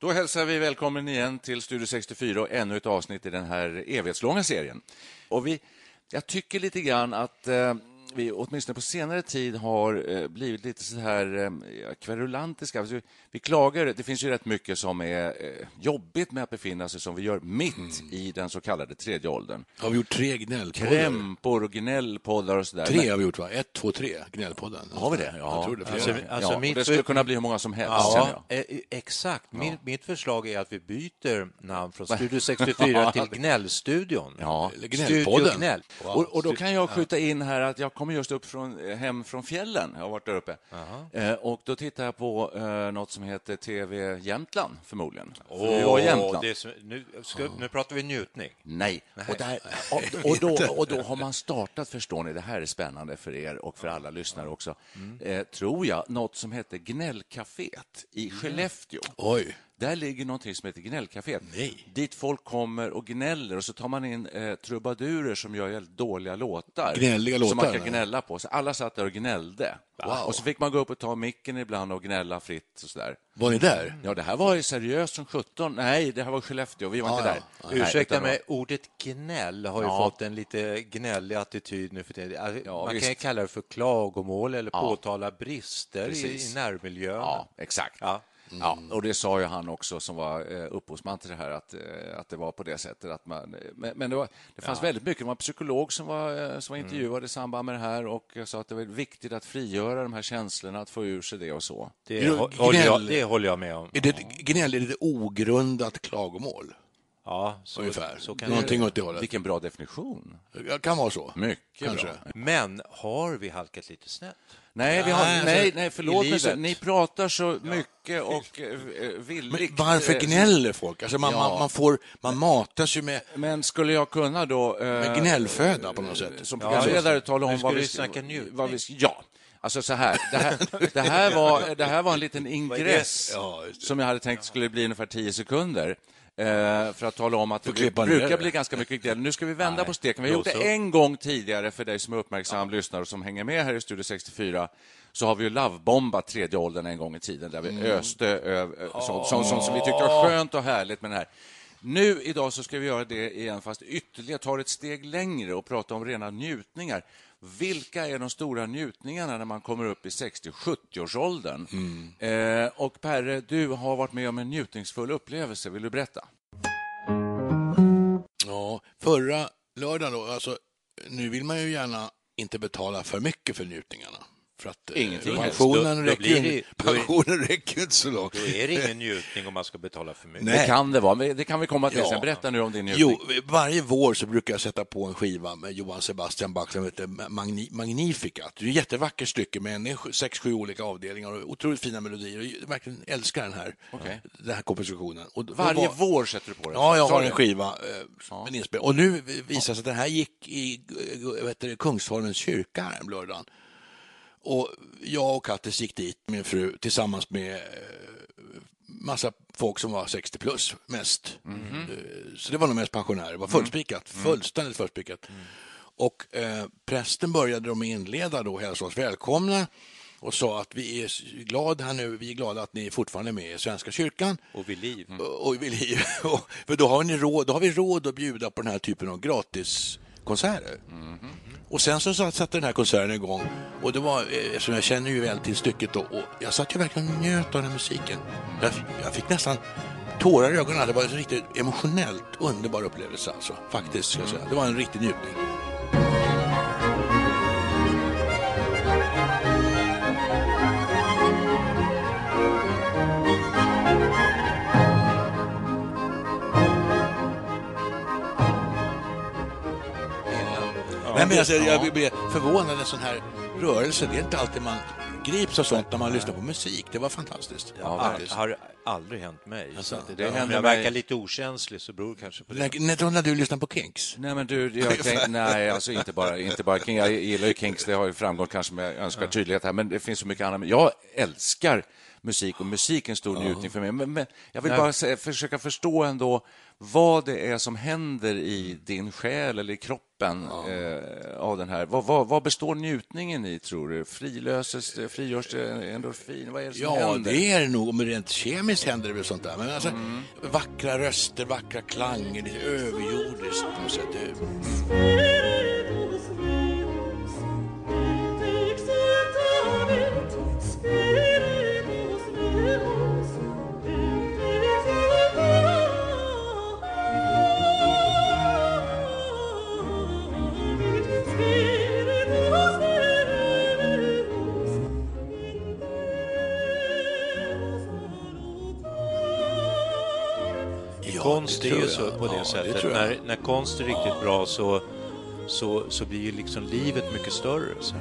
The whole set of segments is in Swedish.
Då hälsar vi välkommen igen till Studio 64 och ännu ett avsnitt i den här evighetslånga serien. Och vi, jag tycker lite grann att eh, vi åtminstone på senare tid har eh, blivit lite så här eh, kverulantiska. Alltså, vi klagar, det finns ju rätt mycket som är eh, jobbigt med att befinna sig som vi gör mitt Mm. i den så kallade tredje åldern. Har vi gjort tre gnällpoddar? Krämpor och gnällpoddar och sådär. Tre har vi gjort, va? Ett, två, tre. Gnällpodden. Har vi det? Ja. Jag tror det. Alltså, alltså ja, mitt det skulle kunna bli hur många som helst. Ja, exakt. Min, Mitt förslag är att vi byter namn från Studio 64 till Gnällstudion. Ja. Gnällpodden. Studio Gnäll. Och, och då kan jag skjuta in här att jag kommer just upp från, hem från fjällen. Jag har varit där uppe. Eh, och då tittar jag på eh, något som heter TV Jämtland, förmodligen. För Jämtland. det är så- nu, ska, nu pratar vi njutning. Nej. Och, där, och, och, då, och då har man startat, förstår ni, det här är spännande för er och för alla lyssnare också, eh, tror jag, något som heter Gnällcaféet i Skellefteå. Oj. Där ligger någonting som heter Gnällcaféet. Nej. Dit folk kommer och gnäller och så tar man in eh, trubadurer som gör dåliga låtar. Gnälliga Som man låtar, kan gnälla på. Så alla satt där och gnällde. Och så fick man gå upp och ta micken ibland och gnälla fritt och sådär. Var ni där? Ja, det här var ju seriöst som 17. Nej, det här var Skellefteå. Vi var inte Ja, där. ja. Nej, Ursäkta mig, ordet gnäll har ju Ja. fått en lite gnällig attityd nu för tiden. Ja, Man visst. kan ju kalla det för klagomål eller påtala brister i, i närmiljön. Ja, exakt. Ja. Ja, och det sa ju han också som var eh, upphovsman till det här, att, eh, att det var på det sättet. Att man, men men det, var, det fanns väldigt mycket. Det var en psykolog som var, eh, som var Mm. intervjuad i samband med det här och sa att det var viktigt att frigöra de här känslorna, att få ur sig det och så. Det, hå- håller jag, det håller jag med om. Är det, gnäll, är det ogrundat klagomål? Ja, så, Ungefär. så kan Någonting det. åt det hållet. Vilken bra definition. Ja, kan vara så. Mycket Kanske. bra. Men har vi halkat lite snett? Nej, vi har, Nej, nej, alltså, nej, förlåt i mig. Ni pratar så mycket och eh, Men villigt. varför eh, gnäller folk? Alltså man, Ja. man, man, får, man matas ju med, Men skulle jag kunna då... eh, med gnällföda på något sätt. Som Ja, programledare tala om vad vi snacka vad vi Ja. Alltså så här, det här, det här, var, det här var en liten ingress Ja, som jag hade tänkt skulle bli ungefär tio sekunder. Eh, för att tala om att det ner brukar bli ganska mycket gnäll. Nu ska vi vända Nej, på steken. Vi har gjort det en gång tidigare för dig som är uppmärksam lyssnare och som hänger med här i Studio 64. Så har vi ju lovebombat tredje åldern en gång i tiden där vi Mm. öste över som, som, som, som vi tyckte var skönt och härligt med den här. Nu idag så ska vi göra det igen, fast ytterligare, tar ett steg längre och prata om rena njutningar. Vilka är de stora njutningarna när man kommer upp i 60-70-årsåldern? Mm. Eh, och Perre, du har varit med om en njutningsfull upplevelse. Vill du berätta? Ja, förra lördagen då, alltså, nu vill man ju gärna inte betala för mycket för njutningarna. För att eh, Ingenting pensionen, helst. Då- då räcker, ju- det- då är- pensionen räcker inte så långt. Då är det ingen njutning om man ska betala för mycket. Nej. Det kan det vara, men det kan vi komma till Ja. sen. Berätta nu om din njutning. Jo, varje vår så brukar jag sätta på en skiva med Johann Sebastian Bach som heter Magni Magnificat. Det är ett jättevackert stycke med en, sex, sju olika avdelningar och otroligt fina melodier. Jag verkligen älskar den här, Okej. den här kompositionen. Och Varje var- vår sätter du på den? Ja, jag har en skiva eh, med inspel. Och nu visar det sig att den här gick i eh, vet du, Kungsholmens kyrka här en lördagen. Och jag och Kattis gick dit, min fru, tillsammans med eh, massa folk som var 60 plus mest. Eh, Så det var nog mest pensionärer. Det var fullspikat, fullständigt fullspikat. Och eh, prästen började de inleda då, hälsa oss välkomna och sa att vi är glada här nu, vi är glada att ni är fortfarande med i Svenska kyrkan. Och vid liv. Och, och, vill- och, för då har, ni råd, då har vi råd att bjuda på den här typen av gratis konserter. Och sen så satte den här konserten igång och det var, eh, som jag känner ju väl till stycket då, och jag satt ju verkligen och njöt av den här musiken. Jag, jag fick nästan tårar i ögonen. Det var en riktigt emotionellt underbar upplevelse alltså, faktiskt. Ska jag säga. Det var en riktig njutning. Nej, men alltså, jag blir förvånad en sån här rörelse. Det är inte alltid man grips av sånt när man lyssnar på musik. Det var fantastiskt. Ja, faktiskt. har aldrig hänt mig. Alltså, det det, om jag mig- verkar lite okänslig så beror det kanske på det. När, när, då när du lyssnar på Kinks? Nej, men du, jag tänkte, nej, alltså inte bara, inte bara King. Jag gillar ju Kings, det har ju framgått kanske med önskvärd tydlighet här, men det finns så mycket annat. Jag älskar musik och musik är en stor njutning för mig. Men, men jag vill bara försöka förstå ändå vad det är som händer i din själ eller i kroppen eh, av den här. Vad, vad, vad består njutningen i, tror du? Frilöses det, frigörs det endorfin? Vad är det som Ja, händer? det är det nog. Men rent kemiskt händer det väl sånt där. Men alltså, vackra röster, vackra klanger, lite överjordiskt på något sätt. Konst det är ju tror så jag. på det Ja, sättet. jag. när, när konst är riktigt bra så, så, så blir ju liksom livet mycket större. Så.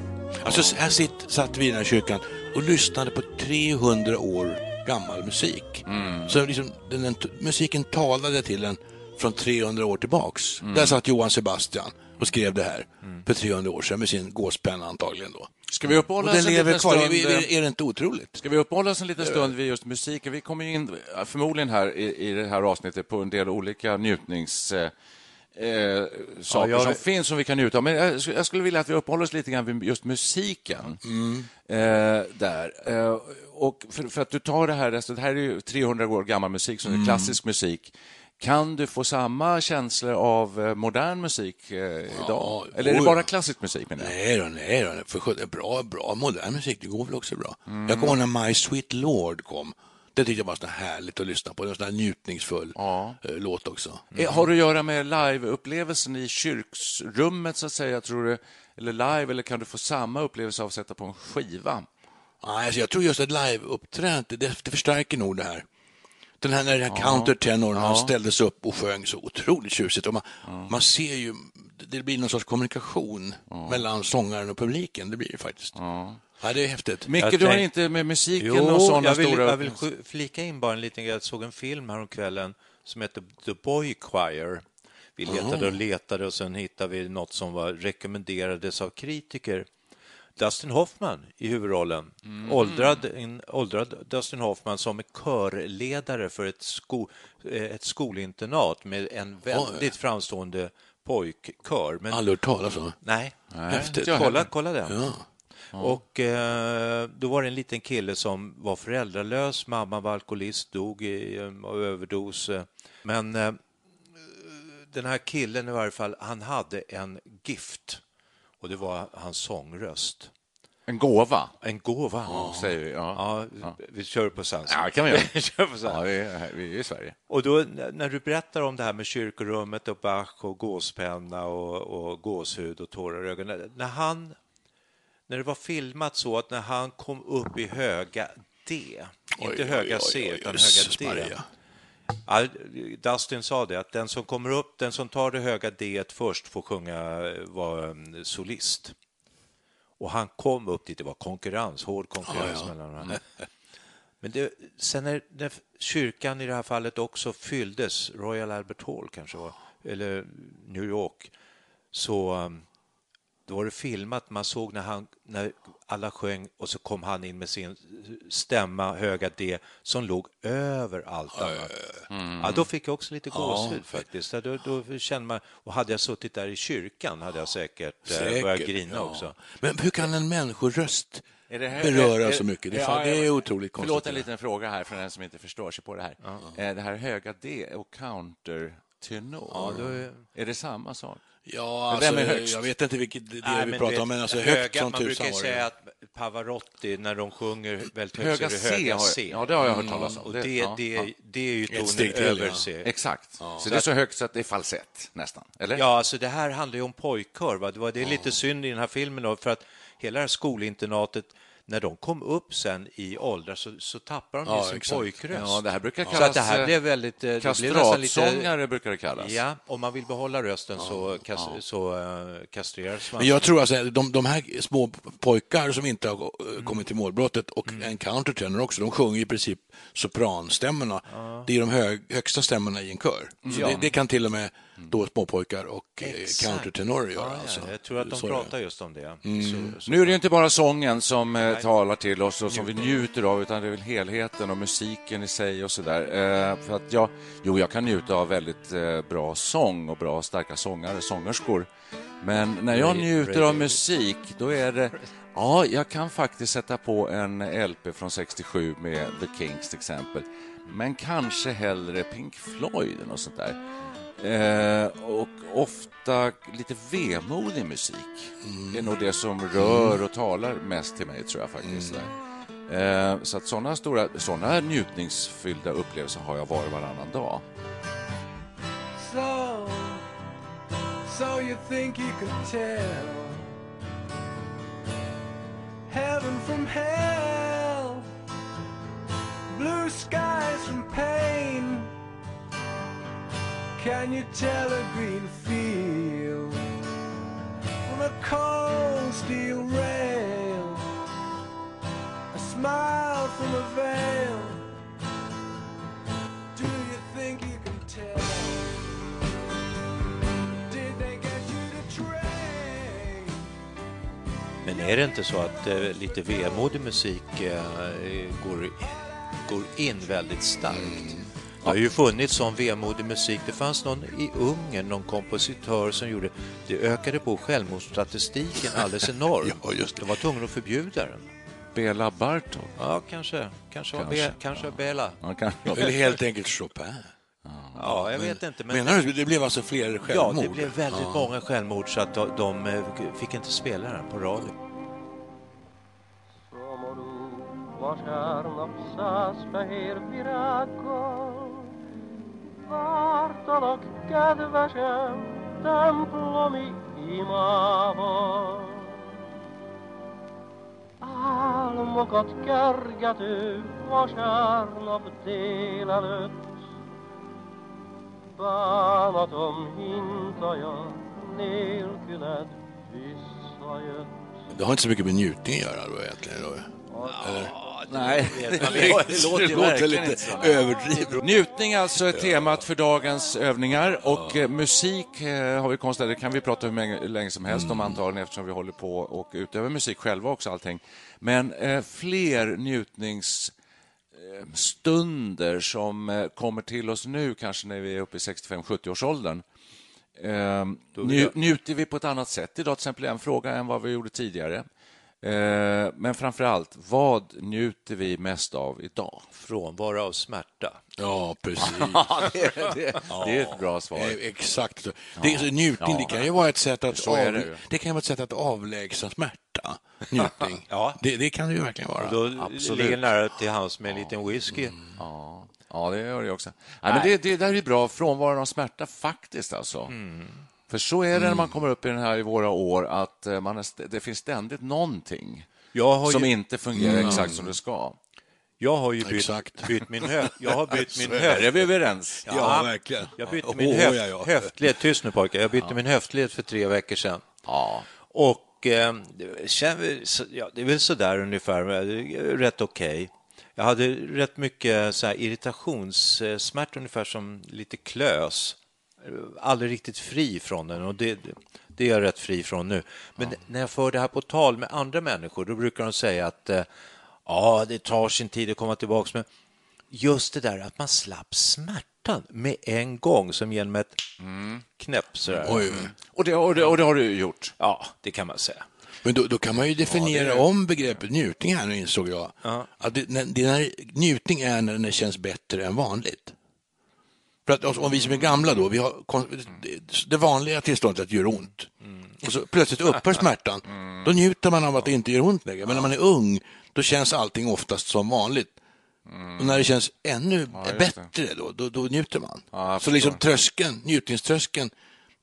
Alltså, här sitt, satt vi i den här kyrkan och lyssnade på 300 år gammal musik. Så liksom, den, den, musiken talade till en från 300 år tillbaks. Där satt Johann Sebastian och skrev det här för 300 år sedan med sin gåspenna antagligen då. Ska vi uppehålla Och den lever liten kvar. stund? Är, är, är det inte otroligt? Ska vi uppehålla oss en liten stund vid just musiken? Vi kommer ju in förmodligen här i, i det här avsnittet på en del olika njutnings... Eh, eh, saker jag- som finns som vi kan njuta av. Men jag, jag skulle vilja att vi uppehåller oss lite grann vid just musiken. Eh, där. Eh, och för, för att du tar det här, alltså, det här är ju 300 år gammal musik, som är klassisk musik. Kan du få samma känslor av eh, modern musik eh, idag? Eller är det bara klassisk musik? Menar jag? Nej då, nej då. För bra, bra modern musik, det går väl också bra. Jag kommer ihåg när My Sweet Lord kom. Det tyckte jag var så härligt att lyssna på. Det var en sån här njutningsfull Ja. eh, låt också. Eh, Har det att göra med liveupplevelsen i kyrksrummet, så att säga, tror du? Eller live, eller kan du få samma upplevelse av att sätta på en skiva? Nej, alltså jag tror just att live-uppträdandet, det, det förstärker nog det här. Den här, när den här countertenorn, han ställdes upp och sjöng så otroligt tjusigt. Och man, man ser ju, det blir någon sorts kommunikation mellan sångaren och publiken. Det blir det faktiskt. Ja. det är häftigt. Micke, Jag du har inte med musiken Jo, och sådana jag vill, stora... jag vill flika in bara en liten grej. Jag såg en film häromkvällen som heter The Boy Choir. Vi letade och letade och sen hittade vi något som var rekommenderades av kritiker. Dustin Hoffman i huvudrollen. Åldrad, en åldrad Dustin Hoffman som är körledare för ett, sko, eh, ett skolinternat med en väldigt framstående pojkkör. Men, Aldrig hört talas om. nej, Häftigt. jag kolla, kolla den. Och eh, då var det en liten kille som var föräldralös. Mamma var alkoholist, dog i, eh, av överdos. Men eh, den här killen i varje fall, han hade en gift. Och det var hans sångröst. En gåva, En gåva. säger vi. Ja, Ja, vi kör på sans. ja kan vi göra. Vi kör på sans. Ja, vi, är, vi är i Sverige. Och då när du berättar om det här med kyrkorummet och Bach och gåspenna och, och gåshud och tårar i ögonen. När han, när det var filmat så att när han kom upp i höga D, inte höga C utan höga D. Ja, Dustin sa det, att den som kommer upp, den som tar det höga D först får sjunga, eh, vara mm, solist. Och han kom upp dit, det var konkurrens, hård konkurrens mellan dem. Men det, sen när, när kyrkan i det här fallet också fylldes, Royal Albert Hall kanske var, eller New York, så um, då var det filmat, man såg när, han, när alla sjöng och så kom han in med sin stämma, höga D, som låg över allt annat. Ja, då fick jag också lite gåshud faktiskt. Då, då kände man, och hade jag suttit där i kyrkan hade jag säkert, eh, börjat grina ja. också. Men hur kan en människoröst Är det här- beröra är- så mycket? Det, är Ja, det är ja, otroligt Förlåt konstigt. en liten fråga här från den som inte förstår sig på det här. Eh, Det här höga D och countertenor, Ja, då är- är det samma sak? Ja, Vem alltså, är högst? jag vet inte vilket det Nej, vi pratar vet, om, men alltså höga, högt som Man brukar tusan ju var säga att Pavarotti, när de sjunger väldigt högt, Höga så är C, det höga har, C. ja, det har jag hört talas om. Och Det- det, ja, det, ja. det är ju Ett tonen över ja. C. Exakt. Så det är så högt så att det är falsett, nästan. Eller? Ja, alltså det här handlar ju om pojkkör. Va? Det, var, det är lite synd i den här filmen då, för att hela det här skolinternatet, när de kom upp sen i åldrar så, så tappar de Ja, sin exakt. pojkröst. Ja, det här brukar så kallas att det här blev väldigt... eh, nästan lite- kastratsångare, brukar det kallas. Ja, om man vill behålla rösten så, kas, så uh, kastreras man. Men jag tror alltså, de, de här små pojkar som inte har eh, kommit till målbrottet och Mm. en countertenor också, de sjunger i princip sopranstämmorna. Det är de hög, högsta stämmorna i en kör. Så det, det kan till och med då småpojkar och eh, Exakt. countertenorer göra. Ja, alltså. jag tror att de Så pratar just om det. Mm. Så, så. Nu är det inte bara sången som eh, talar till oss och som vi njuter av, utan det är väl helheten och musiken i sig och sådär. Eh, för att jag, jo, jag kan njuta av väldigt eh, bra sång och bra starka sångare, sångerskor. Men när jag njuter av musik, då är det... Ja, jag kan faktiskt sätta på en LP från 67 med The Kings till exempel. Men kanske hellre Pink Floyd eller något sånt där. Eh, och ofta lite vemodig musik. Det är nog det som rör och talar mest till mig, tror jag faktiskt. Där. Eh, så att sådana stora, sådana njutningsfyllda upplevelser har jag var och varannan dag. So, so you think you could tell heaven from hell, blue skies from pain? Can you tell a green field from a cold steel rail? A smile from a veil. Do you think you can tell? Did they get you to train? Men är det inte så att eh, lite vemodig musik eh, går, går in väldigt starkt? Det har ju funnits sån vemodig musik. Det fanns någon i Ungern, någon kompositör som gjorde... Det ökade på självmordsstatistiken alldeles enormt. Ja, just det. De var tvungna att förbjuda den. Bela Bartok. Ja, kanske. Kanske Kanske. Be, kanske Bela. Ja, kan... Eller helt enkelt Chopin. Ja, jag vet inte. Men... Menar du? Det blev alltså fler Ja, självmord? det blev väldigt många självmord så att de, de eh, fick inte spela den på radio. Somorul vártalak kedvesem templomi imával. Álmokat kergető vasárnap délelőtt, bánatom hintaja nélküled visszajött. Det har inte så mycket med njutning att göra då egentligen? Då. Nej, Det låter lite överdrivet. Njutning alltså är temat för dagens övningar och eh, musik eh, har vi konstaterat, det kan vi prata hur länge, som helst om antagligen eftersom vi håller på och utövar musik själva också allting. Men eh, fler som eh, kommer till oss nu, kanske när vi är uppe i 65-70-årsåldern. Eh, nju, njuter vi på ett annat sätt idag, till exempel en fråga än vad vi gjorde tidigare. Eh, men framför allt, vad njuter vi mest av idag? Frånvaro av smärta. Ja, precis. det, det, det är ett bra svar. Eh, Exakt. Det, är njutning, det kan ju vara ett sätt att, är av, det det kan vara ett sätt att avlägsna smärta. Njutning. Ja. det, det kan det ju verkligen vara. Då Absolut. ligger nära till hands med en liten whisky. Ja, ja det gör det också. Nej, men det, det där är bra, frånvaron av smärta faktiskt. alltså. Mm. För så är det när man kommer upp i den här i våra år, att eh, man är, det finns ständigt någonting Jag har som ju, inte fungerar exakt som det ska. jag har ju bytt, Exakt. bytt min höft. Jag har bytt min höft. är vi överens. Ja, verkligen. Jag bytte min ja, höft, ja. höftled. Tyst nu pojkar. Jag bytte min höftled för tre veckor sedan. Ja. Och eh, så- ja, det är väl sådär ungefär, men det är rätt okej. Jag hade rätt mycket så här ungefär som lite klös. Aldrig riktigt fri från den och det, det är jag rätt fri från nu. Men när jag för det här på tal med andra människor, då brukar de säga att eh, ja, det tar sin tid att komma tillbaka. Men just det där att man slapp smärtan med en gång, som genom ett knäpp sådär. Oj. Och, det, och, det, och det har du gjort. Ja, det kan man säga. Men då, då kan man ju definiera om begreppet njutning här nu insåg jag. Att det, när, det när, njutning är när det känns bättre än vanligt. För att om vi som är gamla då, vi har det- vanliga tillståndet att det gör ont. Och så plötsligt upphör smärtan. Då njuter man av att det inte gör ont längre. Men när man är ung, då känns allting oftast som vanligt. Och när det känns ännu just bättre, då, då, då njuter man. Ja, så liksom tröskeln, njutningströskeln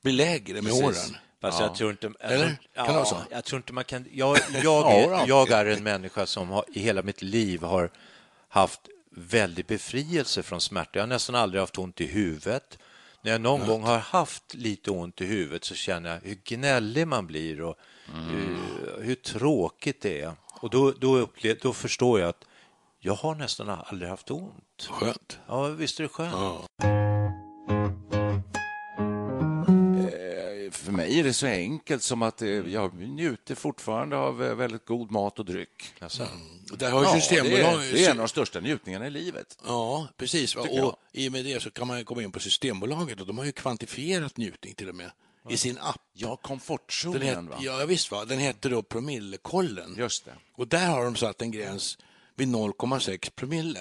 blir lägre med åren. Fast jag tror inte... Jag Eller? Kan det vara så? Jag tror inte man kan... Jag, jag, Ja, är, jag är en människa som har, i hela mitt liv har haft väldig befrielse från smärta. Jag har nästan aldrig haft ont i huvudet. När jag någon gång har haft lite ont i huvudet så känner jag hur gnällig man blir och hur, hur tråkigt det är. Och då, då, upplev, då förstår jag att jag har nästan aldrig haft ont. Skönt. Ja, visst är det skönt. För mig är det så enkelt som att eh, jag njuter fortfarande av eh, väldigt god mat och dryck. Alltså, Där har Ja, det, Systembolaget... är, det är en av de största njutningarna i livet. Ja, precis. Och i och med det så kan man komma in på Systembolaget och de har ju kvantifierat njutning till och med i sin app. Ja, Den komfortzonen, het, va? ja, visst va. Den heter då promillekollen. Just det. Och där har de satt en gräns vid 0,6 promille.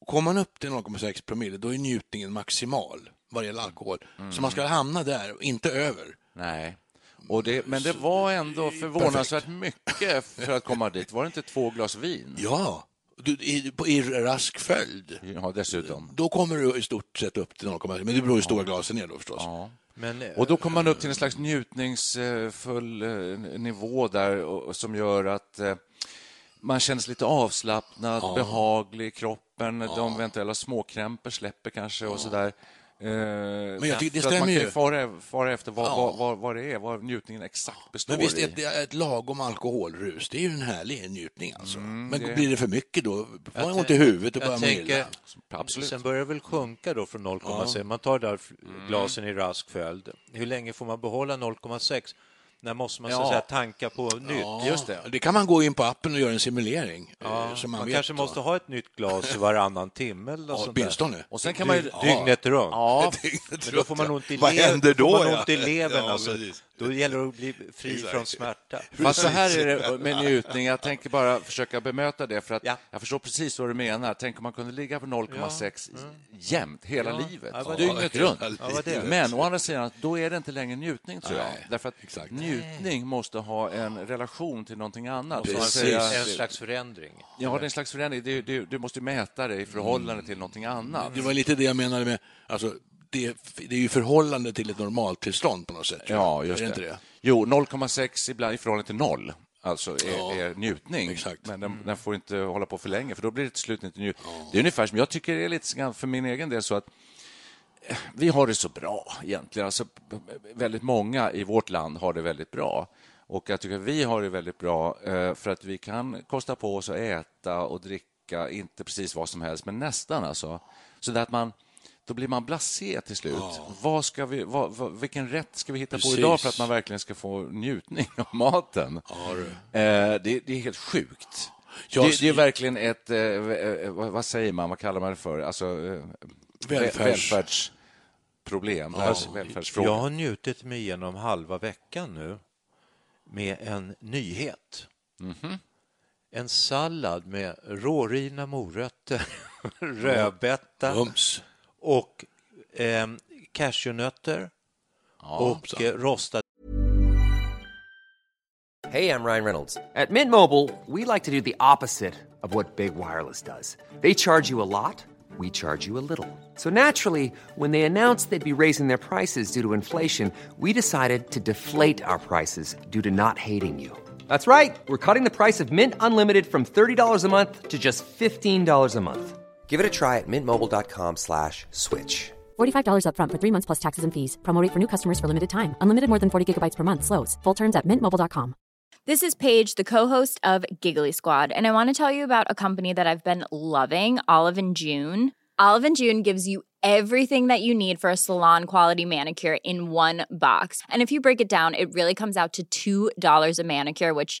Och kommer man upp till 0,6 promille då är njutningen maximal vad det gäller alkohol. Så man ska hamna där och inte över. Nej. Och det, men det var ändå förvånansvärt mycket för att komma dit. Var det inte två glas vin? Ja, du, i, på, i rask följd. Ja, dessutom. Då kommer du i stort sett upp till 0,6, men det beror ju hur stora glasen är då förstås. Ja. men, eh, Och då kommer man upp till en slags njutningsfull eh, nivå där och, som gör att eh, man känner sig lite avslappnad, behaglig i kroppen. De eventuella småkrämpor släpper kanske och sådär. Men jag tycker det för att man stämmer kan ju. ju fara, fara efter vad, Ja. vad, vad, vad det är, vad njutningen exakt består Men visst, i. ett, ett lagom alkoholrus, det är ju en härlig njutning alltså. men det- blir det för mycket då får man Jag ont i huvudet och börjar må tänker, illa. Absolut. Sen börjar det väl sjunka då från 0,6. Man tar där Mm. glasen i rask följd. Hur länge får man behålla 0,6? När måste man så Ja. att säga, tanka på nytt? Ja, just det. Det kan man gå in på appen och göra en simulering. Ja, eh, så man man vet kanske vad- måste ha ett nytt glas varannan timme eller något Ja, sånt där. åtminstone. Och sen kan man ju... Dygnet runt. Ja, Men då får man ont i, Vad händer då, får man ont i levern. Ja, alltså. precis. Då gäller det att bli fri Exakt. från smärta. Fast så här är det med njutning. Jag tänker bara försöka bemöta det för att Ja. jag förstår precis vad du menar. Tänk om man kunde ligga på 0,6 jämt hela Ja. livet, Ja, dygnet Ja, runt. Ja. Men å andra sidan, då är det inte längre njutning tror jag. Nej, Därför att exakt. njutning måste ha en relation till någonting annat. Precis. säga- En slags förändring. Ja, det är en slags förändring. Du, du, du måste mäta det i förhållande till någonting annat. Det var lite det jag menade med, alltså, det, det är ju förhållande till ett normaltillstånd på något sätt. Ja, just är det. det. Inte det? Jo, 0,6 ibland i förhållande till noll. Alltså är, Ja, är njutning. exakt. Men den, den får inte hålla på för länge, för då blir det till slut inte njutning. Det är ungefär som, jag tycker det är lite för min egen del så att eh, vi har det så bra egentligen. Alltså, väldigt många i vårt land har det väldigt bra. Och jag tycker att vi har det väldigt bra eh, för att vi kan kosta på oss att äta och dricka, inte precis vad som helst, men nästan alltså. Så att man, då blir man blasé till slut. Vad ska vi, vad, vad, vilken rätt ska vi hitta Precis. på idag för att man verkligen ska få njutning av maten? Eh, det, det är helt sjukt. Jag- Det, det är verkligen ett, eh, eh, vad vad säger man, vad kallar man det för? Alltså, eh, Välfärds- välfärdsproblem, alltså, välfärdsfrågor. Jag har njutit mig igenom halva veckan nu med en nyhet. Mhm. En sallad med rårivna morötter, rödbeta. Och eh, cashewnötter och eh, rostad Hey, I'm Ryan Reynolds. At Mint Mobile, we like to do the opposite of what Big Wireless does. They charge you a lot, we charge you a little. So naturally, when they announced they'd be raising their prices due to inflation, we decided to deflate our prices due to not hating you. That's right. We're cutting the price of Mint Unlimited from $30 a month to just $15 a month. Give it a try at mintmobile.com slash switch. $45 upfront for three months plus taxes and fees. Promo rate for new customers for limited time. Unlimited more than 40 gigabytes per month. Slows. Full terms at mintmobile.com. This is Paige, the co-host of Giggly Squad, and I want to tell you about a company that I've been loving, Olive and June. Olive and June gives you everything that you need for a salon quality manicure in one box. And if you break it down, it really comes out to $2 a manicure, which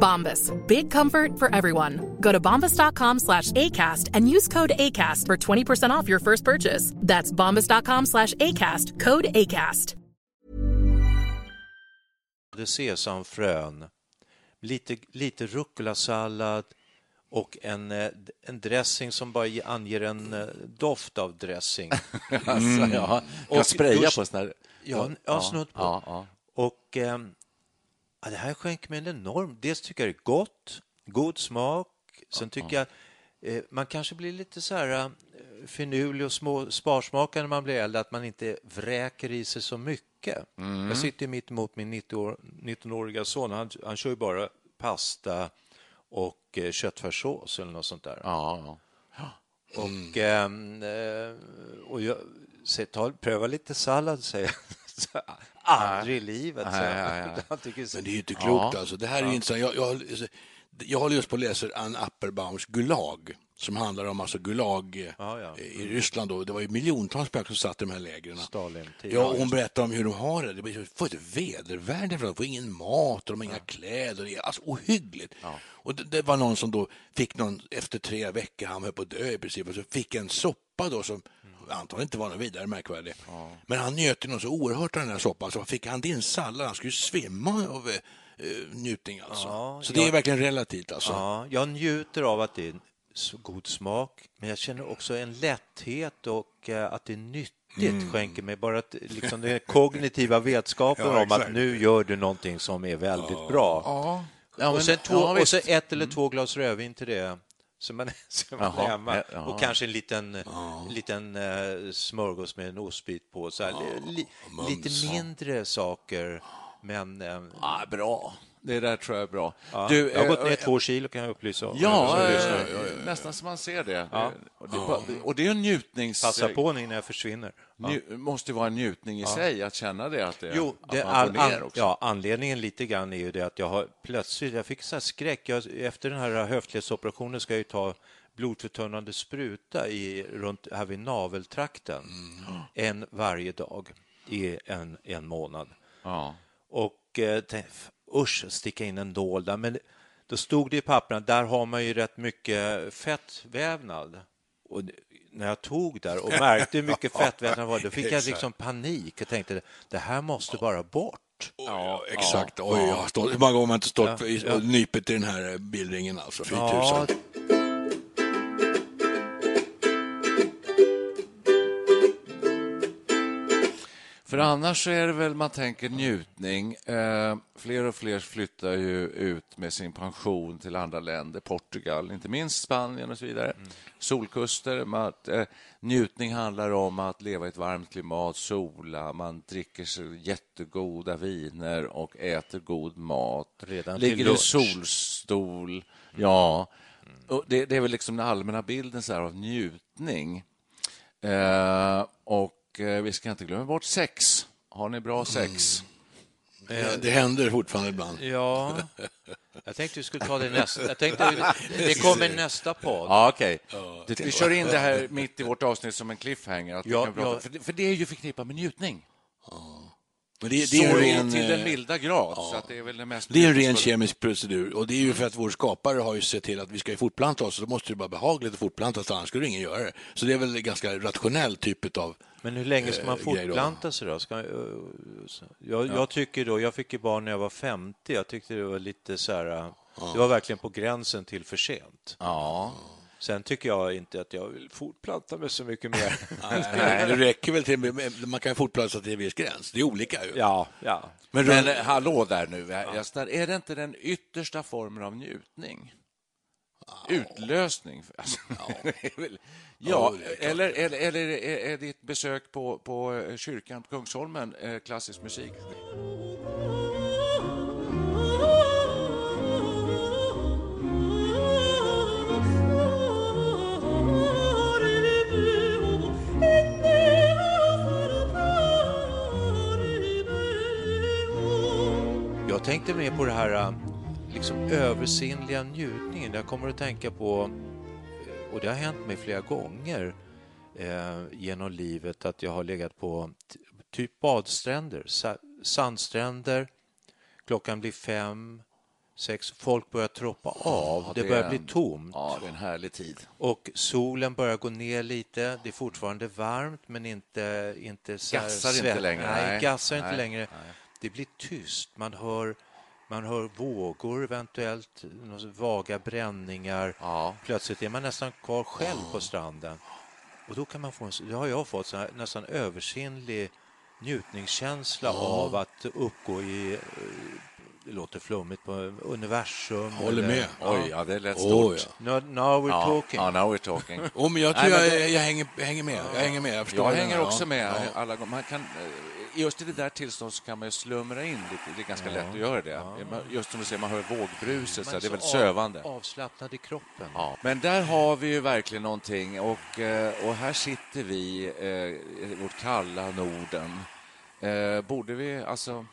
Bombas. Big comfort for everyone. Go to bombas.com slash ACAST and use code ACAST for 20% off your first purchase. That's bombas.com slash ACAST. Code ACAST. Det sesamfrön, lite, lite rucola-sallad och en, eh, en dressing som bara ge- anger en eh, doft av dressing. Alltså, ja. Kan spraya dusch- på sån här... Ja, ja, snudd på. Ja, ja. Och ehm, ja, det här skänker mig en enorm... Dels tycker jag det är gott, god smak. Sen tycker jag eh, man kanske blir lite så här eh, finurlig och små, sparsmakad när man blir äldre, att man inte vräker i sig så mycket. Mm. Jag sitter mitt emot min 90 år, 19-åriga son. Han, han kör ju bara pasta och eh, köttfärssås eller något sånt där. Ja, Och, ehm, eh, och jag säger, ta, pröva lite sallad, säger jag. Så, Aldrig i livet, nej. Han tycker så- Men det är ju inte klokt Ja. alltså. Det här är Ja. ju intressant. Jag, jag, jag håller just på att läsa Ann Appelbaums Gulag som handlar om alltså Gulag eh, Ja, ja. i Ryssland. Då. Det var ju miljontals människor som satt i de här lägren. Ja, och hon berättar om hur de har det. Det blir ett vedervärde för. De får ingen mat och de har inga kläder. Det är alltså ohyggligt. Och det, det var någon som då fick någon efter tre veckor, han höll på att dö i princip, och så fick en soppa då som antagligen inte var något vidare märkvärdig. Men han njöt ju något så oerhört av den här soppan så fick han din sallad, han skulle ju svimma av eh, njutning alltså. Ja, så det är jag- verkligen relativt alltså. Ja, jag njuter av att det är god smak, men jag känner också en lätthet och eh, att det är nyttigt Mm. skänker mig bara att, liksom, den kognitiva vetskapen Ja, om att nu gör du någonting som är väldigt bra. Ja. Ja, och, men- sen två, ja, och så ett eller två glas rödvin till det. Så man, så man Jaha, är hemma. ja, ja. Och kanske en liten, liten uh, smörgås med en ostbit på. Så här, li, lite mindre saker, men... eh, Ja, bra. Det där tror jag är bra. ja, Du, jag har gått eh, ner eh, två kilo kan jag upplysa om. Ja, lyssnar. nästan som man ser det. Ja. Och, det och det är en njutnings... Passa på nu innan jag försvinner. Ja. Måste vara en njutning i sig att känna det, att, det, Jo, att det, man all, får ner också. ja, anledningen lite grann är ju det att jag har plötsligt, jag fick så här skräck. Jag, efter den här höftledsoperationen ska jag ju ta blodförtunnande spruta i, runt här vid naveltrakten en varje dag i en, en månad. Ja. Och eh, tänkte, usch, sticka in en nål där. Men då stod det i papperna, där har man ju rätt mycket fettvävnad. Och när jag tog där och märkte hur mycket fettvävnad det var, då fick jag liksom panik. Jag tänkte, det här måste bara bort. Ja, exakt. Oj, jag har stått, hur många gånger har man inte stått Ja, i- ja. och nypit i den här bildringen alltså? Fy Ja, tusan. För annars så är det väl, man tänker njutning. Eh, fler och fler flyttar ju ut med sin pension till andra länder, Portugal, inte minst Spanien och så vidare. Solkuster. Man, eh, njutning handlar om att leva i ett varmt klimat, sola, man dricker sig jättegoda viner och äter god mat. Redan till Ligger i lunch. solstol. Ja. Och det, det är väl liksom den allmänna bilden så här av njutning. Eh, och eh, vi ska inte glömma bort sex. Har ni bra sex? Det, det händer fortfarande ibland. Ja, jag tänkte vi skulle ta det nästa. Jag tänkte, det kommer nästa podd. Ja, okej. Det- Vi kör in det här mitt i vårt avsnitt som en cliffhanger. Att Ja, kan prata, ja. för, det, för det är ju förknippat med njutning. Men det, det så är en ren, till den eh, milda grad. Så att det är väl det mest Det är en ren kemisk procedur och det är ju för att vår skapare har ju sett till att vi ska fortplanta oss, så då måste det vara behagligt att fortplanta sig, annars skulle ingen göra det. Så det är väl en ganska rationell typ av Men hur länge ska man eh, då. fortplanta sig då? Ska, eh, jag, jag tycker då, jag fick ju barn när jag var 50, jag tyckte det var lite så här, eh, det var verkligen på gränsen till för sent. Ja. Sen tycker jag inte att jag vill fortplanta mig så mycket mer. Nej, det räcker väl till, man kan fortplanta sig till en viss gräns. Det är olika ju. Ja, ja. Men, men hallå där nu, Gösta, är det inte den yttersta formen av njutning? Utlösning? Alltså, väl- ja, eller, eller, eller är ditt besök på, på eh, kyrkan på Kungsholmen eh, klassisk musik? Jag tänkte mer på det här äh, liksom översinnliga njutningen. Jag kommer att tänka på, eh, och det har hänt mig flera gånger eh, genom livet, att jag har legat på typ badstränder, sa- sandstränder, klockan blir fem, sex, folk börjar troppa av, Ja, det, det börjar är bli en- tomt. Ja, det är en härlig tid. Och solen börjar gå ner lite. Det är fortfarande varmt, men inte, inte så Gassar inte längre, Nej, nej. gassar inte Nej, längre. Det blir tyst. Man hör, man hör vågor, eventuellt vaga bränningar. Plötsligt är man nästan kvar själv på stranden. Och då kan man få en, har jag fått, här, nästan översinnlig njutningskänsla Ja. av att uppgå i, eh, det låter flummigt, på universum. Håller eller- med. Oj, ja, det lät stort. ja. Now, now we're Ja, talking. Ja, now we're talking. Oh, men jag tror Nej, men jag, det- jag, hänger, jag hänger med. Jag hänger med. Jag, förstår Jag hänger Ja. också med Ja. alla gånger. Man kan, eh, just i det där tillståndet så kan man ju slumra in lite. Det är ganska Ja. lätt att göra det. Man- Just som du säger, man hör vågbruset, så Man det är väldigt så sövande. Av, avslappnad i kroppen. Ja. Men där har vi ju verkligen någonting och, eh, och här sitter vi eh, i vårt kalla Norden. Eh, Borde vi alltså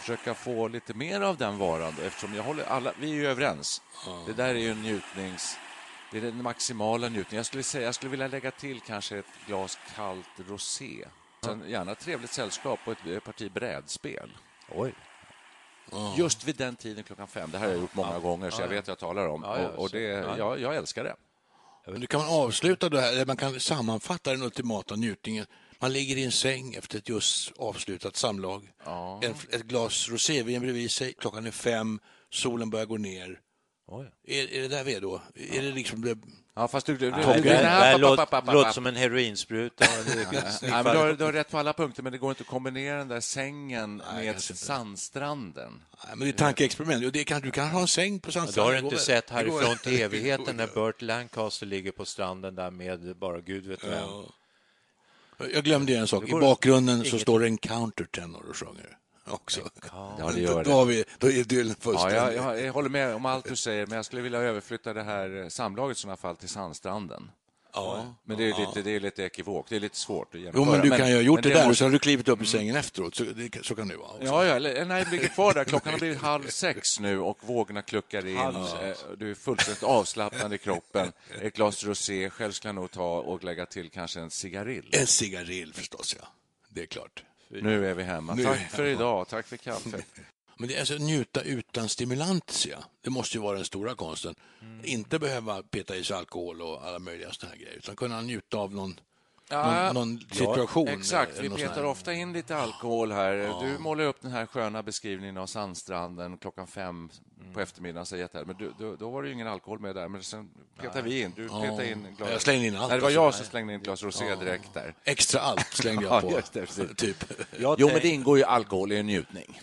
försöka få lite mer av den varan då? eftersom jag håller alla, vi är ju överens. Det där är ju en njutnings... Det är den maximala njutningen. Jag skulle, säga, jag skulle vilja lägga till kanske ett glas kallt rosé. Sen gärna ett trevligt sällskap och ett, parti brädspel. Oj. Just vid den tiden klockan fem. Det här har jag gjort många gånger, så jag Ja, ja. vet vad jag talar om. Ja, ja, och, och det, ja. jag, jag älskar det. Men nu kan man avsluta det här, eller man kan sammanfatta den ultimata njutningen. Man ligger i en säng efter ett just avslutat samlag. En, ett glas rosévin bredvid sig, klockan är fem, solen börjar gå ner. Är, är det där vi är då? Är det liksom det... Ja, fast du... du, Det, du, det, du- det, här- låter, som en heroinspruta. Nej, men du, har, du har rätt på alla punkter, men det går inte att kombinera den där sängen med sandstranden. Nej, men det är tankeexperiment. Och det kan, du kan ha en säng på Du sandstranden. har Det inte går sett härifrån till evigheten när. Burt Lancaster ligger på stranden där med bara Gud vet vem. Ja. Jag glömde en sak. I bakgrunden så står det en countertenor och sjunger också. Ja, det gör Då, har det. vi, då är idyllen Ja, fullständig. jag, jag, jag håller med om allt du säger, men jag skulle vilja överflytta det här samlaget i sådana fall till sandstranden. Ja. Men det är ju Ja. lite, det är lite ekivokt, det är lite svårt att Jo, genomföra. men du kan ju ha gjort men det, där måste- och så har du klivit upp i sängen efteråt. Så, det, så kan det vara. också. Ja, ja, eller, nej, ligger kvar där. Klockan har blivit halv sex nu och vågorna kluckar in. Halv Eh, Du är fullständigt avslappnad i kroppen. Ett glas rosé. Själv ska jag nog ta och lägga till kanske en cigarill. En cigarill förstås, ja. Det är klart. Nu är vi hemma. Nu Tack för idag. Tack för kaffet. Men det är alltså njuta utan stimulantia. Det måste ju vara den stora konsten. Mm. Inte behöva peta i sig alkohol och alla möjliga sådana här grejer, utan kunna njuta av någon, Ja, någon, någon situation. exakt, eller vi något sånt petar ofta in lite alkohol här. Ja. Du målar upp den här sköna beskrivningen av sandstranden klockan fem Mm. på eftermiddagen. Så jätte- men du, då, då var det ju ingen alkohol med där, men sen petar vi in. Du Ja. petar in glas... Jag slängde in allt Nej, det var jag som slängde in ett glas rosé Ja. direkt där. Extra allt slängde jag Ja, på. typ. Jo, men det ingår ju alkohol i en njutning.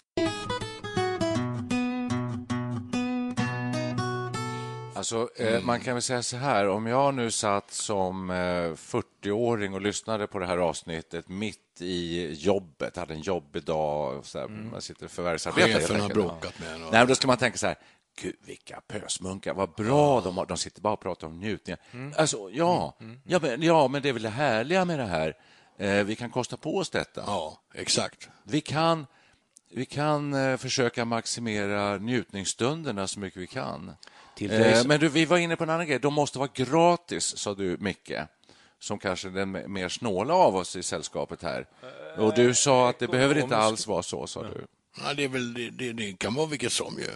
Alltså, eh, Mm. man kan väl säga så här, om jag nu satt som eh, 40-åring och lyssnade på det här avsnittet mitt i jobbet, hade en jobbig dag, så här, man sitter och förvärvsarbetar. Mm. Chefen har bråkat med en och- Nej, då ska man tänka så här, gud vilka pösmunkar, vad bra de har, de sitter bara och pratar om njutningar. Mm. Alltså, ja, ja, men, ja, men det är väl det härliga med det här. Eh, vi kan kosta på oss detta. Ja, exakt. Vi kan, vi kan eh, försöka maximera njutningsstunderna så mycket vi kan. Till Eh, men du, vi var inne på en annan grej. De måste vara gratis, sa du, Micke. Som kanske den mer snåla av oss i sällskapet här. Och du sa att det behöver inte alls vara så, sa du. Ja, det, är väl, det, det, det kan vara vilket som ju.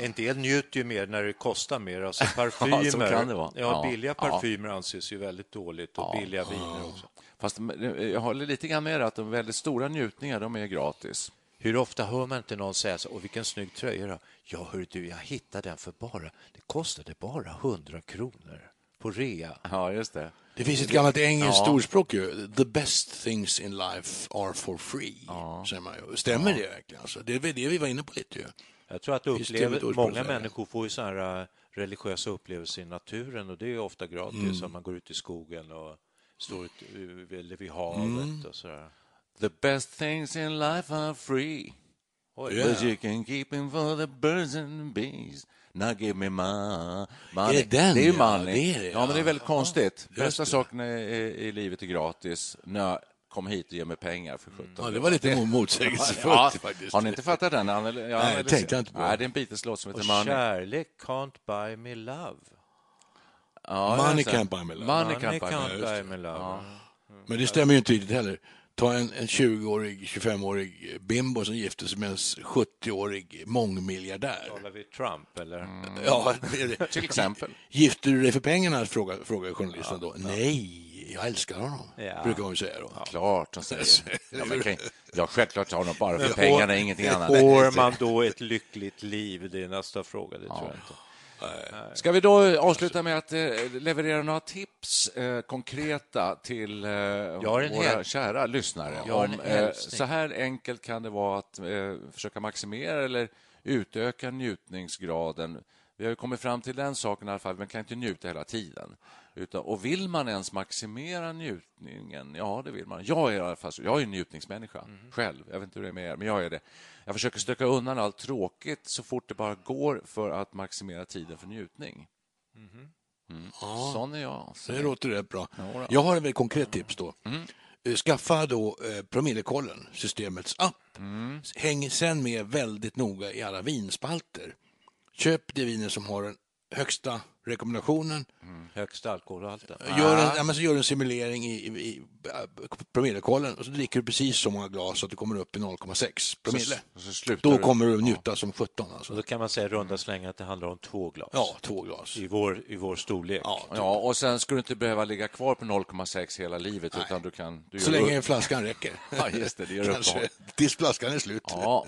En del njuter ju mer när det kostar mer. Alltså parfymer. Ja, så kan det vara. Ja, Ja. billiga Ja. parfymer anses ju väldigt dåligt och billiga viner också. Fast eh, jag håller lite grann med att de väldigt stora njutningar, de är gratis. Hur ofta hör man inte någon säga så, Åh, vilken snygg tröja då? Ja, hör du, jag hittade den för bara, det kostade bara 100 kronor. på rea. Ja, just det. Det finns ett gammalt engelskt Ja. ordspråk ju. The best things in life are for free. Säger man ju. Stämmer Ja. det verkligen? Alltså, det är väl det vi var inne på lite ju. Jag tror att upplever, många människor får ju så här äh, religiösa upplevelser i naturen och det är ofta gratis. Mm. Om man går ut i skogen och står ut, eller vid havet Mm. och sådär. The best things in life are free. Oj. But you can keep them for the birds and bees. Now give me my money. Är det den, det är ju ja? Det är det, ja, men det är ja. väldigt konstigt. just Bästa saken i, livet är gratis. Nö, kom hit och ge mig pengar för sjutton. Ja, det var lite motsägelsefullt ja, faktiskt. Har ni inte fattat den? Anal- ja, Nej, analys- tänkte jag inte på. Nej, det är en Beatles-låt som Och heter Money. kärlek can't buy me love. Ja, Money can't buy me love. Money Money can't buy can't me buy love. me love. Ja. Men det stämmer ju inte riktigt heller. Ta en, en 20-årig, 25-årig bimbo som gifter sig med en 70-årig mångmiljardär. Talar vi Trump eller? Ja, är det. Till exempel. Gifter du dig för pengarna? Frågar, frågar journalisten då. Nej, jag älskar honom. Ja. Brukar hon säga då. Klart de säger. Ja, men, kan- ja, självklart har de bara för pengarna, ingenting annat. Får man då ett lyckligt liv? Det är nästa fråga, det tror jag inte. Ska vi då avsluta med att eh, leverera några tips, eh, konkreta, till eh, våra hel- kära lyssnare? Om, så här enkelt kan det vara att försöka maximera eller utöka njutningsgraden. Vi har ju kommit fram till den saken i alla fall, man kan inte njuta hela tiden. Utan, och vill man ens maximera njutningen? Ja, det vill man. Jag är i alla fall. Jag är en njutningsmänniska Mhm. själv. Jag vet inte hur det är med er, men jag är det. Jag försöker stöka undan allt tråkigt så fort det bara går för att maximera tiden för njutning. Mm. Ja. Sån är jag. Så- Det låter rätt bra. Ja. Jag har ett väldigt konkret tips då. Mm. Eh, Skaffa då eh, promillekollen, systemets app. Mm. Häng sen med väldigt noga i alla vinspalter. Köp de viner som har den högsta rekommendationen. Högsta alkoholhalten. Gör en, ja, men så gör du en simulering i, i, i äh, promillekollen och så dricker du precis så många glas att du kommer upp i 0,6 promille. Så- så Då kommer du njuta som 17 Så alltså. då kan man säga runda slängar att det handlar om två glas. Ja, två glas. I vår, i vår storlek. Ja, och sen ska du inte behöva ligga kvar på 0,6 hela livet, utan du kan... Du Så gör länge upp- flaskan räcker. Ja, just det, det gör Kanske. Tills flaskan är slut. Ja.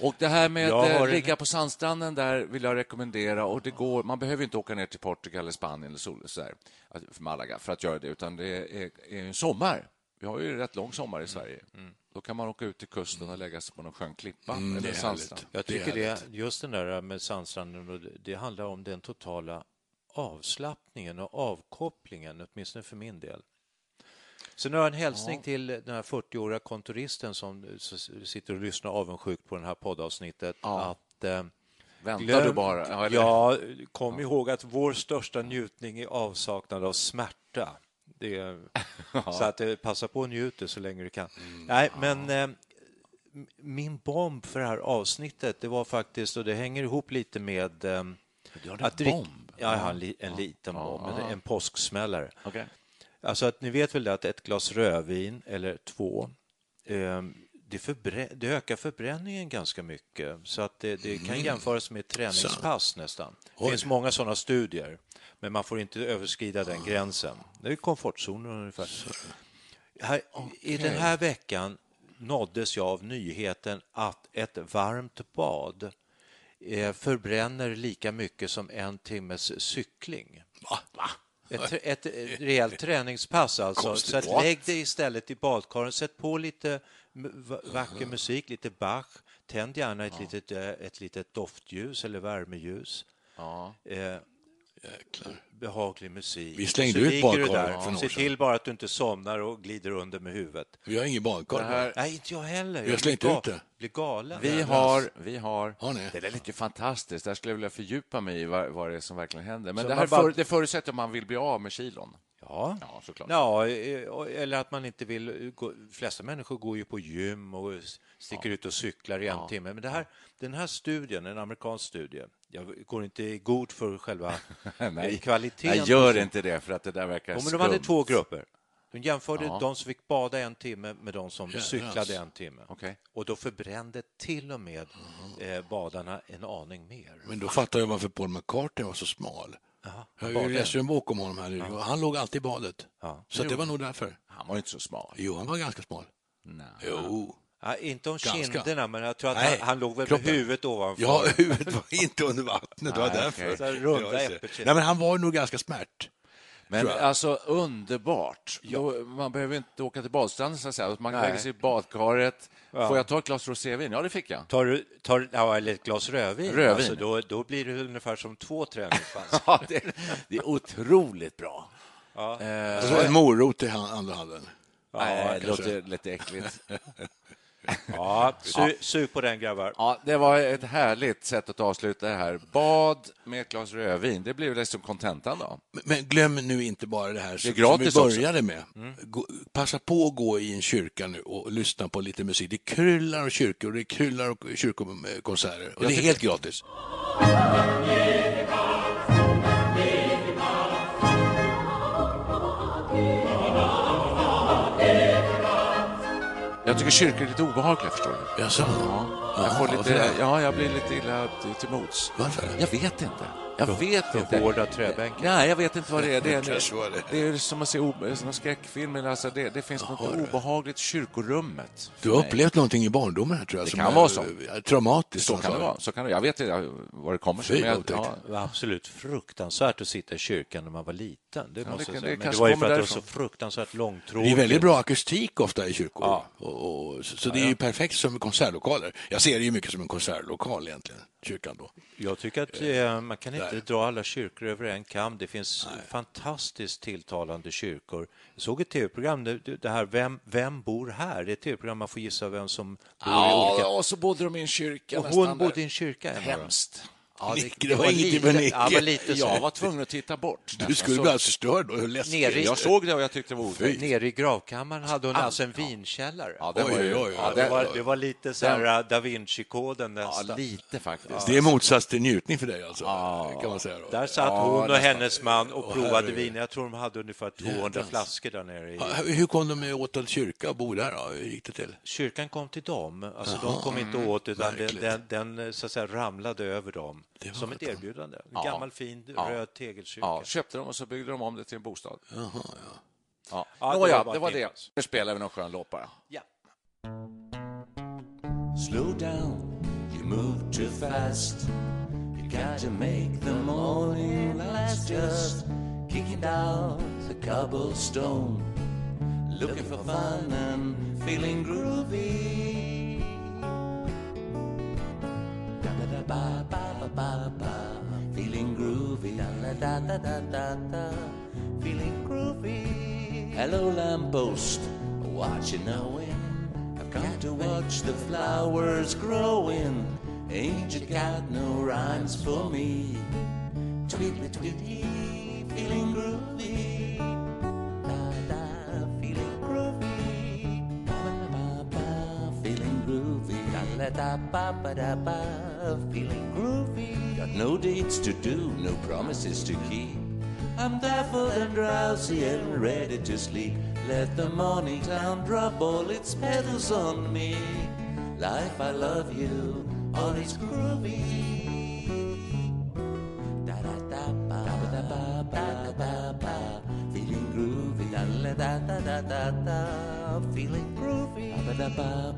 Och det här med Jag att eh, har en- ligga på sandstranden där vill jag rekommendera. Och det går, man behöver inte åka ner till Portugal eller Spanien eller sol, så här, för Malaga för att göra det, utan det är, är en sommar. Vi har ju rätt lång sommar i Sverige. Då kan man åka ut till kusten och lägga sig på någon skön klippa Mm, det eller sandstrand. Jag Det tycker det, härligt. just den där med sandstranden, och det- det handlar om den totala avslappningen och avkopplingen, åtminstone för min del. Så nu har jag en hälsning till den här 40-åriga kontoristen som sitter och lyssnar avundsjukt på det här poddavsnittet. Ja. Att, eh, Väntar glöm- du bara? Ja, Ja, kom ihåg att vår största njutning är avsaknad av smärta. Är, Så att eh, passa på och njuter så länge du kan. Nej, men eh, min bomb för det här avsnittet, det var faktiskt, och det hänger ihop lite med... Eh, Du har en bomb? Ja, jag har en, li, en liten bomb, en, en påsksmällare. Okej. Alltså att ni vet väl det att ett glas rödvin eller två eh, det, förbrä- det ökar förbränningen ganska mycket. Så att det, det kan jämföras med ett träningspass nästan. Det finns många sådana studier, men man får inte överskrida den gränsen. Det är komfortzonen ungefär. Här, I den här veckan nåddes jag av nyheten att ett varmt bad eh, förbränner lika mycket som en timmes cykling. Trä- ett rejält träningspass alltså. Konstigt. Så att lägg dig istället i badkaret, sätt på lite vacker musik, lite Bach, tänd gärna ett, litet, eh, ett litet doftljus eller värmeljus. Ja. Eh, behaglig musik. Vi slängde ut badkaret där. för några Se till bara att du inte somnar och glider under med huvudet. Vi har ingen badkar. Här- Nej, inte jag heller. Vi har slängt ut det. blir galen. Vi har, vi har, Har ni? det är lite fantastiskt. Där skulle jag vilja fördjupa mig i vad, vad det är som verkligen händer. Men Så det här bara- för, det förutsätter att man vill bli av med kilon. Ja. Ja, såklart. Ja, eller att man inte vill... Gå, de flesta människor går ju på gym och sticker ut och cyklar i en timme. Men det här, den här studien, en amerikansk studie, jag går inte i god för själva eh, kvaliteten. Nej, gör inte det, för att det där verkar Jo, men de hade två grupper. De jämförde Ja. de som fick bada en timme med de som Jävlar, cyklade en timme. Okej. Och då förbrände till och med eh, badarna en aning mer. Men då fattar jag varför Paul McCartney var så smal. Jaha, Jag läste en bok om honom här nu. Han låg alltid i badet. Ja. Så det var nog därför. Han var inte så smal. Jo, han var ganska smal. Nej. Jo. Ja, inte om Ganska. kinderna, men jag tror att Nej, han, han låg väl med huvudet ovanför. Ja, huvudet var inte under vattnet. Det var därför. Så runda Ja, äppelkinder. Nej, men han var nog ganska smärt. Men alltså underbart. Då, man behöver inte åka till badstranden så att säga. Man Nej. lägger sig i badkaret. Ja. Får jag ta ett glas rosévin? Ja, det fick jag. Tar du, tar, ja, eller ett glas rödvin, Rödvin. Alltså, då, då blir det ungefär som två träningspass. Ja, det, det är otroligt bra. Ja. Och så en morot i andra handen. Nej, det låter lite äckligt. Ja, su, sug på den, grabbar. Ja, det var ett härligt sätt att avsluta det här. Bad med ett glas rödvin. Det blev liksom kontentan då. Men- Men glöm nu inte bara det här som, gratis som vi också. började med. Gå, passa på att gå i en kyrka nu och lyssna på lite musik. Det kryllar av kyrkor, det kryllar av kyrkokonserter. Och det är helt gratis. Jag tycker kyrkor är lite obehagliga, förstår du. Jaså? Ja, jag, får lite, ja, jag blir lite illa till mods. Varför? Jag vet inte. Jag vet inte. hårda träbänkar. Nej, jag vet inte vad det är. Det är, det. det är som att se en skräckfilm. Alltså det, det finns något obehagligt i kyrkorummet. Du har upplevt någonting i barndomen här, tror jag. Det som kan är, vara så. eh, Traumatiskt. Så kan det vara. Så kan det. Jag vet inte var det kommer sig. jag- ja, Det var absolut fruktansvärt att sitta i kyrkan när man var liten. Det, det måste det säga. Men det kanske var ju för att det var så fruktansvärt Det långtråkigt. är väldigt bra akustik ofta i kyrkor. Ja. Och, och, så så det är ju perfekt som konsertlokaler. Jag ser det ju mycket som en konsertlokal egentligen, kyrkan då. Jag tycker att eh, man kan inte dra alla kyrkor över en kam. Det finns fantastiskt tilltalande kyrkor. Jag såg ett tv-program, det, här Vem, vem bor här? Det är ett tv-program man får gissa vem som bor i olika... Ja, och så bodde de i en kyrka Och hon där. bodde i en kyrka. Hemskt. Ja, Nicke, det var ingenting för Nicke. Ja, lite så. Jag var tvungen att titta bort. Du skulle bli alldeles förstörd läskigt. Nere i- Jag såg det och jag tyckte det var otäckt. Nere i gravkammaren hade hon alltså en vinkällare. Ja, det Oj, var ju... oj, oj, Ja, oj. det, var, det var lite så här Da Vinci-koden Ja, nästan. lite faktiskt. Det är motsats till njutning för dig alltså, kan man säga. Då. Där satt Ja, hon och hennes man och provade vin. Jag tror de hade ungefär 200 Jädrans. flaskor där nere. I. Ja, Hur kom de åt en kyrka och bo där då? Hur gick det till? Kyrkan kom till dem. Alltså, Jaha, de kom inte åt, utan den, den, den så att säga, ramlade över dem Det som ett erbjudande. En Ja. gammal fin Ja. röd tegelkyrka. Ja, köpte de och så byggde de om det till en bostad. Jaha, ja. Ja. Ja, det Nåja, var bara det var det. Nu spelar vi någon skön låt bara. Ja. Slow down, you move too fast. You got to make the morning last. Just kicking down the cobblestone, looking for fun and feeling groovy. Da da da da da feeling groovy. Hello, lamppost, what you knowing? I've come to watch the flowers growing. Ain't you got no rhymes for me? Tweetly tweety, feeling groovy. Da da, feeling groovy. Ba ba ba ba, feeling groovy. Da da da ba ba da ba, feeling groovy. No dates to do, no promises to keep. I'm baffled and drowsy and ready to sleep. Let the morning town drop all its petals on me. Life, I love you, all is groovy. Da da da ba ba da ba ba ba ba, feeling groovy. Da da da da da da, feeling groovy. Ba da ba ba ba